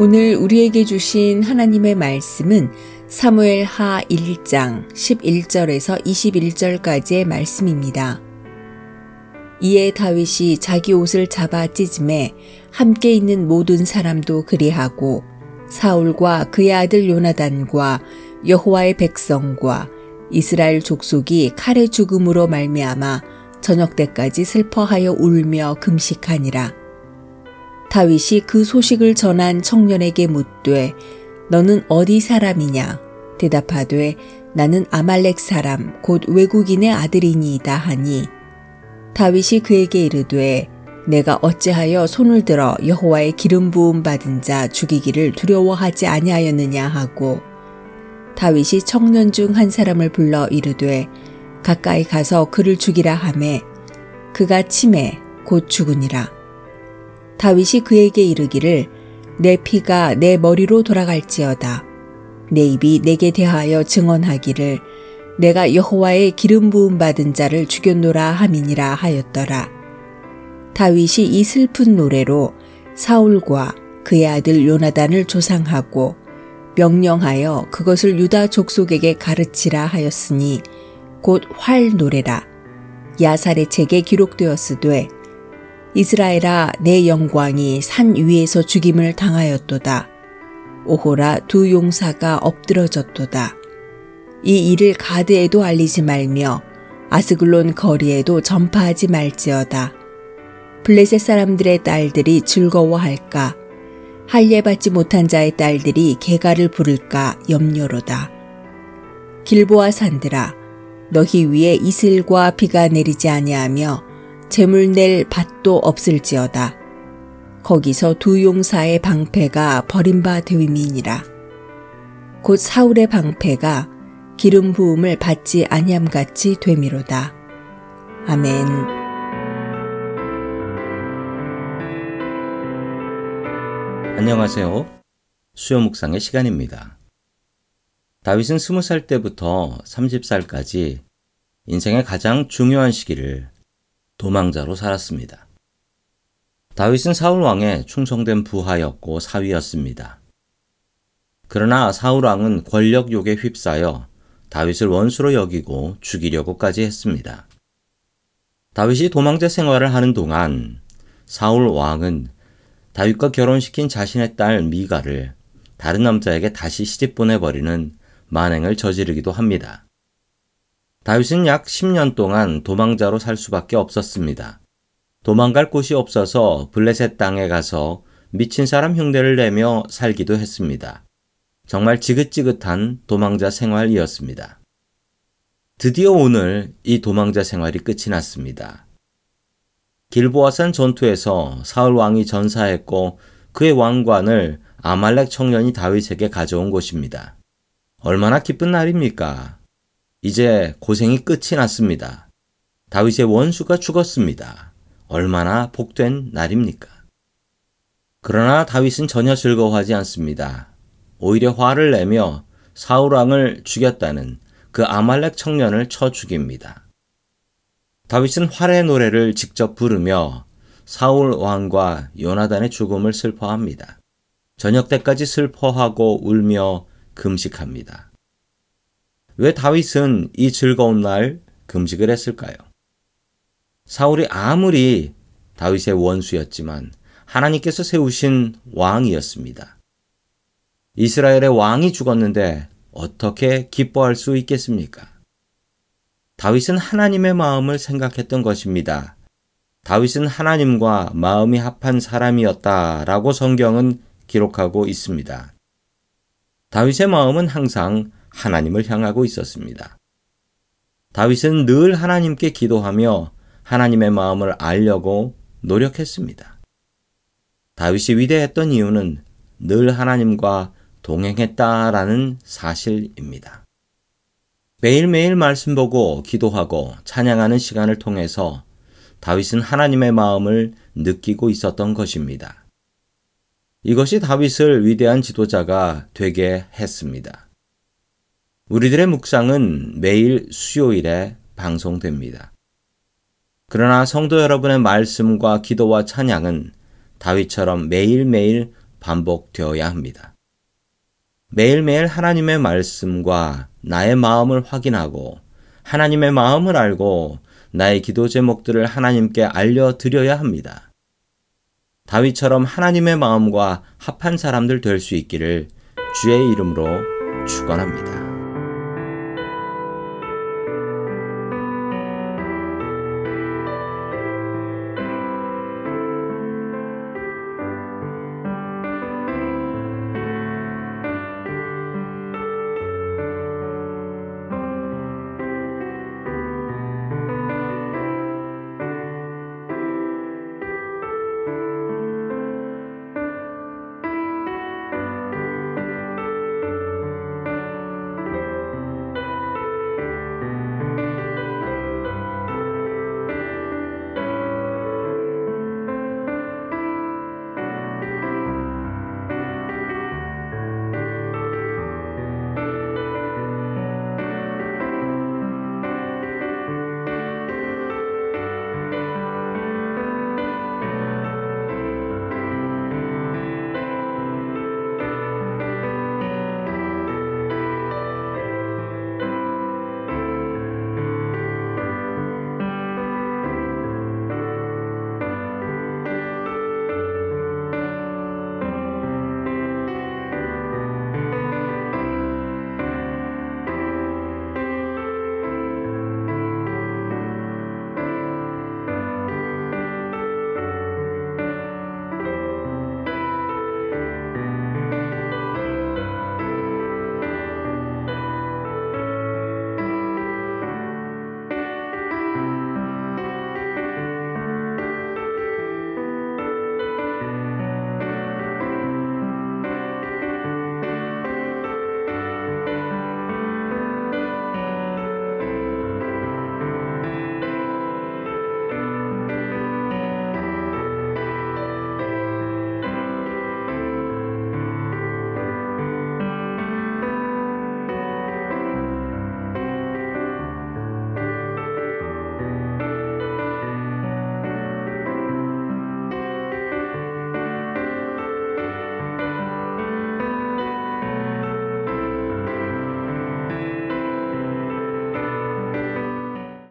오늘 우리에게 주신 하나님의 말씀은 사무엘 하 1장 11절에서 21절까지의 말씀입니다. 이에 다윗이 자기 옷을 잡아 찢음에 함께 있는 모든 사람도 그리하고 사울과 그의 아들 요나단과 여호와의 백성과 이스라엘 족속이 칼의 죽음으로 말미암아 저녁 때까지 슬퍼하여 울며 금식하니라. 다윗이 그 소식을 전한 청년에게 묻되 너는 어디 사람이냐? 대답하되 나는 아말렉 사람 곧 외국인의 아들이니이다 하니. 다윗이 그에게 이르되 내가 어찌하여 손을 들어 여호와의 기름 부음 받은 자 죽이기를 두려워하지 아니하였느냐? 하고. 다윗이 청년 중 한 사람을 불러 이르되 가까이 가서 그를 죽이라 하매 그가 침에 곧 죽으니라 다윗이 그에게 이르기를 내 피가 내 머리로 돌아갈지어다 내 입이 내게 대하여 증언하기를 내가 여호와의 기름 부음 받은 자를 죽였노라 함이니라 하였더라. 다윗이 이 슬픈 노래로 사울과 그의 아들 요나단을 조상하고 명령하여 그것을 유다 족속에게 가르치라 하였으니 곧 활 노래라. 야살의 책에 기록되었으되 이스라엘아 내 영광이 산 위에서 죽임을 당하였도다. 오호라 두 용사가 엎드러졌도다. 이 일을 가드에도 알리지 말며 아스글론 거리에도 전파하지 말지어다. 블레셋 사람들의 딸들이 즐거워할까? 할례 받지 못한 자의 딸들이 개가를 부를까 염려로다. 길보아 산들아, 너희 위에 이슬과 비가 내리지 아니하며 재물 낼 밭도 없을지어다. 거기서 두 용사의 방패가 버림바 되임이니라. 곧 사울의 방패가 기름 부음을 받지 아니함같이 되미로다. 아멘. 안녕하세요. 수요 묵상의 시간입니다. 다윗은 스무 살 때부터 30살까지 인생의 가장 중요한 시기를 도망자로 살았습니다. 다윗은 사울 왕의 충성된 부하였고 사위였습니다. 그러나 사울 왕은 권력욕에 휩싸여 다윗을 원수로 여기고 죽이려고까지 했습니다. 다윗이 도망자 생활을 하는 동안 사울 왕은 다윗과 결혼시킨 자신의 딸 미가를 다른 남자에게 다시 시집 보내버리는 만행을 저지르기도 합니다. 다윗은 약 10년 동안 도망자로 살 수밖에 없었습니다. 도망갈 곳이 없어서 블레셋 땅에 가서 미친 사람 흉내를 내며 살기도 했습니다. 정말 지긋지긋한 도망자 생활이었습니다. 드디어 오늘 이 도망자 생활이 끝이 났습니다. 길보아산 전투에서 사울 왕이 전사했고 그의 왕관을 아말렉 청년이 다윗에게 가져온 곳입니다. 얼마나 기쁜 날입니까? 이제 고생이 끝이 났습니다. 다윗의 원수가 죽었습니다. 얼마나 복된 날입니까? 그러나 다윗은 전혀 즐거워하지 않습니다. 오히려 화를 내며 사울왕을 죽였다는 그 아말렉 청년을 쳐 죽입니다. 다윗은 활의 노래를 직접 부르며 사울 왕과 요나단의 죽음을 슬퍼합니다. 저녁 때까지 슬퍼하고 울며 금식합니다. 왜 다윗은 이 즐거운 날 금식을 했을까요? 사울이 아무리 다윗의 원수였지만 하나님께서 세우신 왕이었습니다. 이스라엘의 왕이 죽었는데 어떻게 기뻐할 수 있겠습니까? 다윗은 하나님의 마음을 생각했던 것입니다. 다윗은 하나님과 마음이 합한 사람이었다라고 성경은 기록하고 있습니다. 다윗의 마음은 항상 하나님을 향하고 있었습니다. 다윗은 늘 하나님께 기도하며 하나님의 마음을 알려고 노력했습니다. 다윗이 위대했던 이유는 늘 하나님과 동행했다라는 사실입니다. 매일매일 말씀 보고 기도하고 찬양하는 시간을 통해서 다윗은 하나님의 마음을 느끼고 있었던 것입니다. 이것이 다윗을 위대한 지도자가 되게 했습니다. 우리들의 묵상은 매일 수요일에 방송됩니다. 그러나 성도 여러분의 말씀과 기도와 찬양은 다윗처럼 매일매일 반복되어야 합니다. 매일매일 하나님의 말씀과 나의 마음을 확인하고 하나님의 마음을 알고 나의 기도 제목들을 하나님께 알려드려야 합니다. 다윗처럼 하나님의 마음과 합한 사람들 될 수 있기를 주의 이름으로 축원합니다.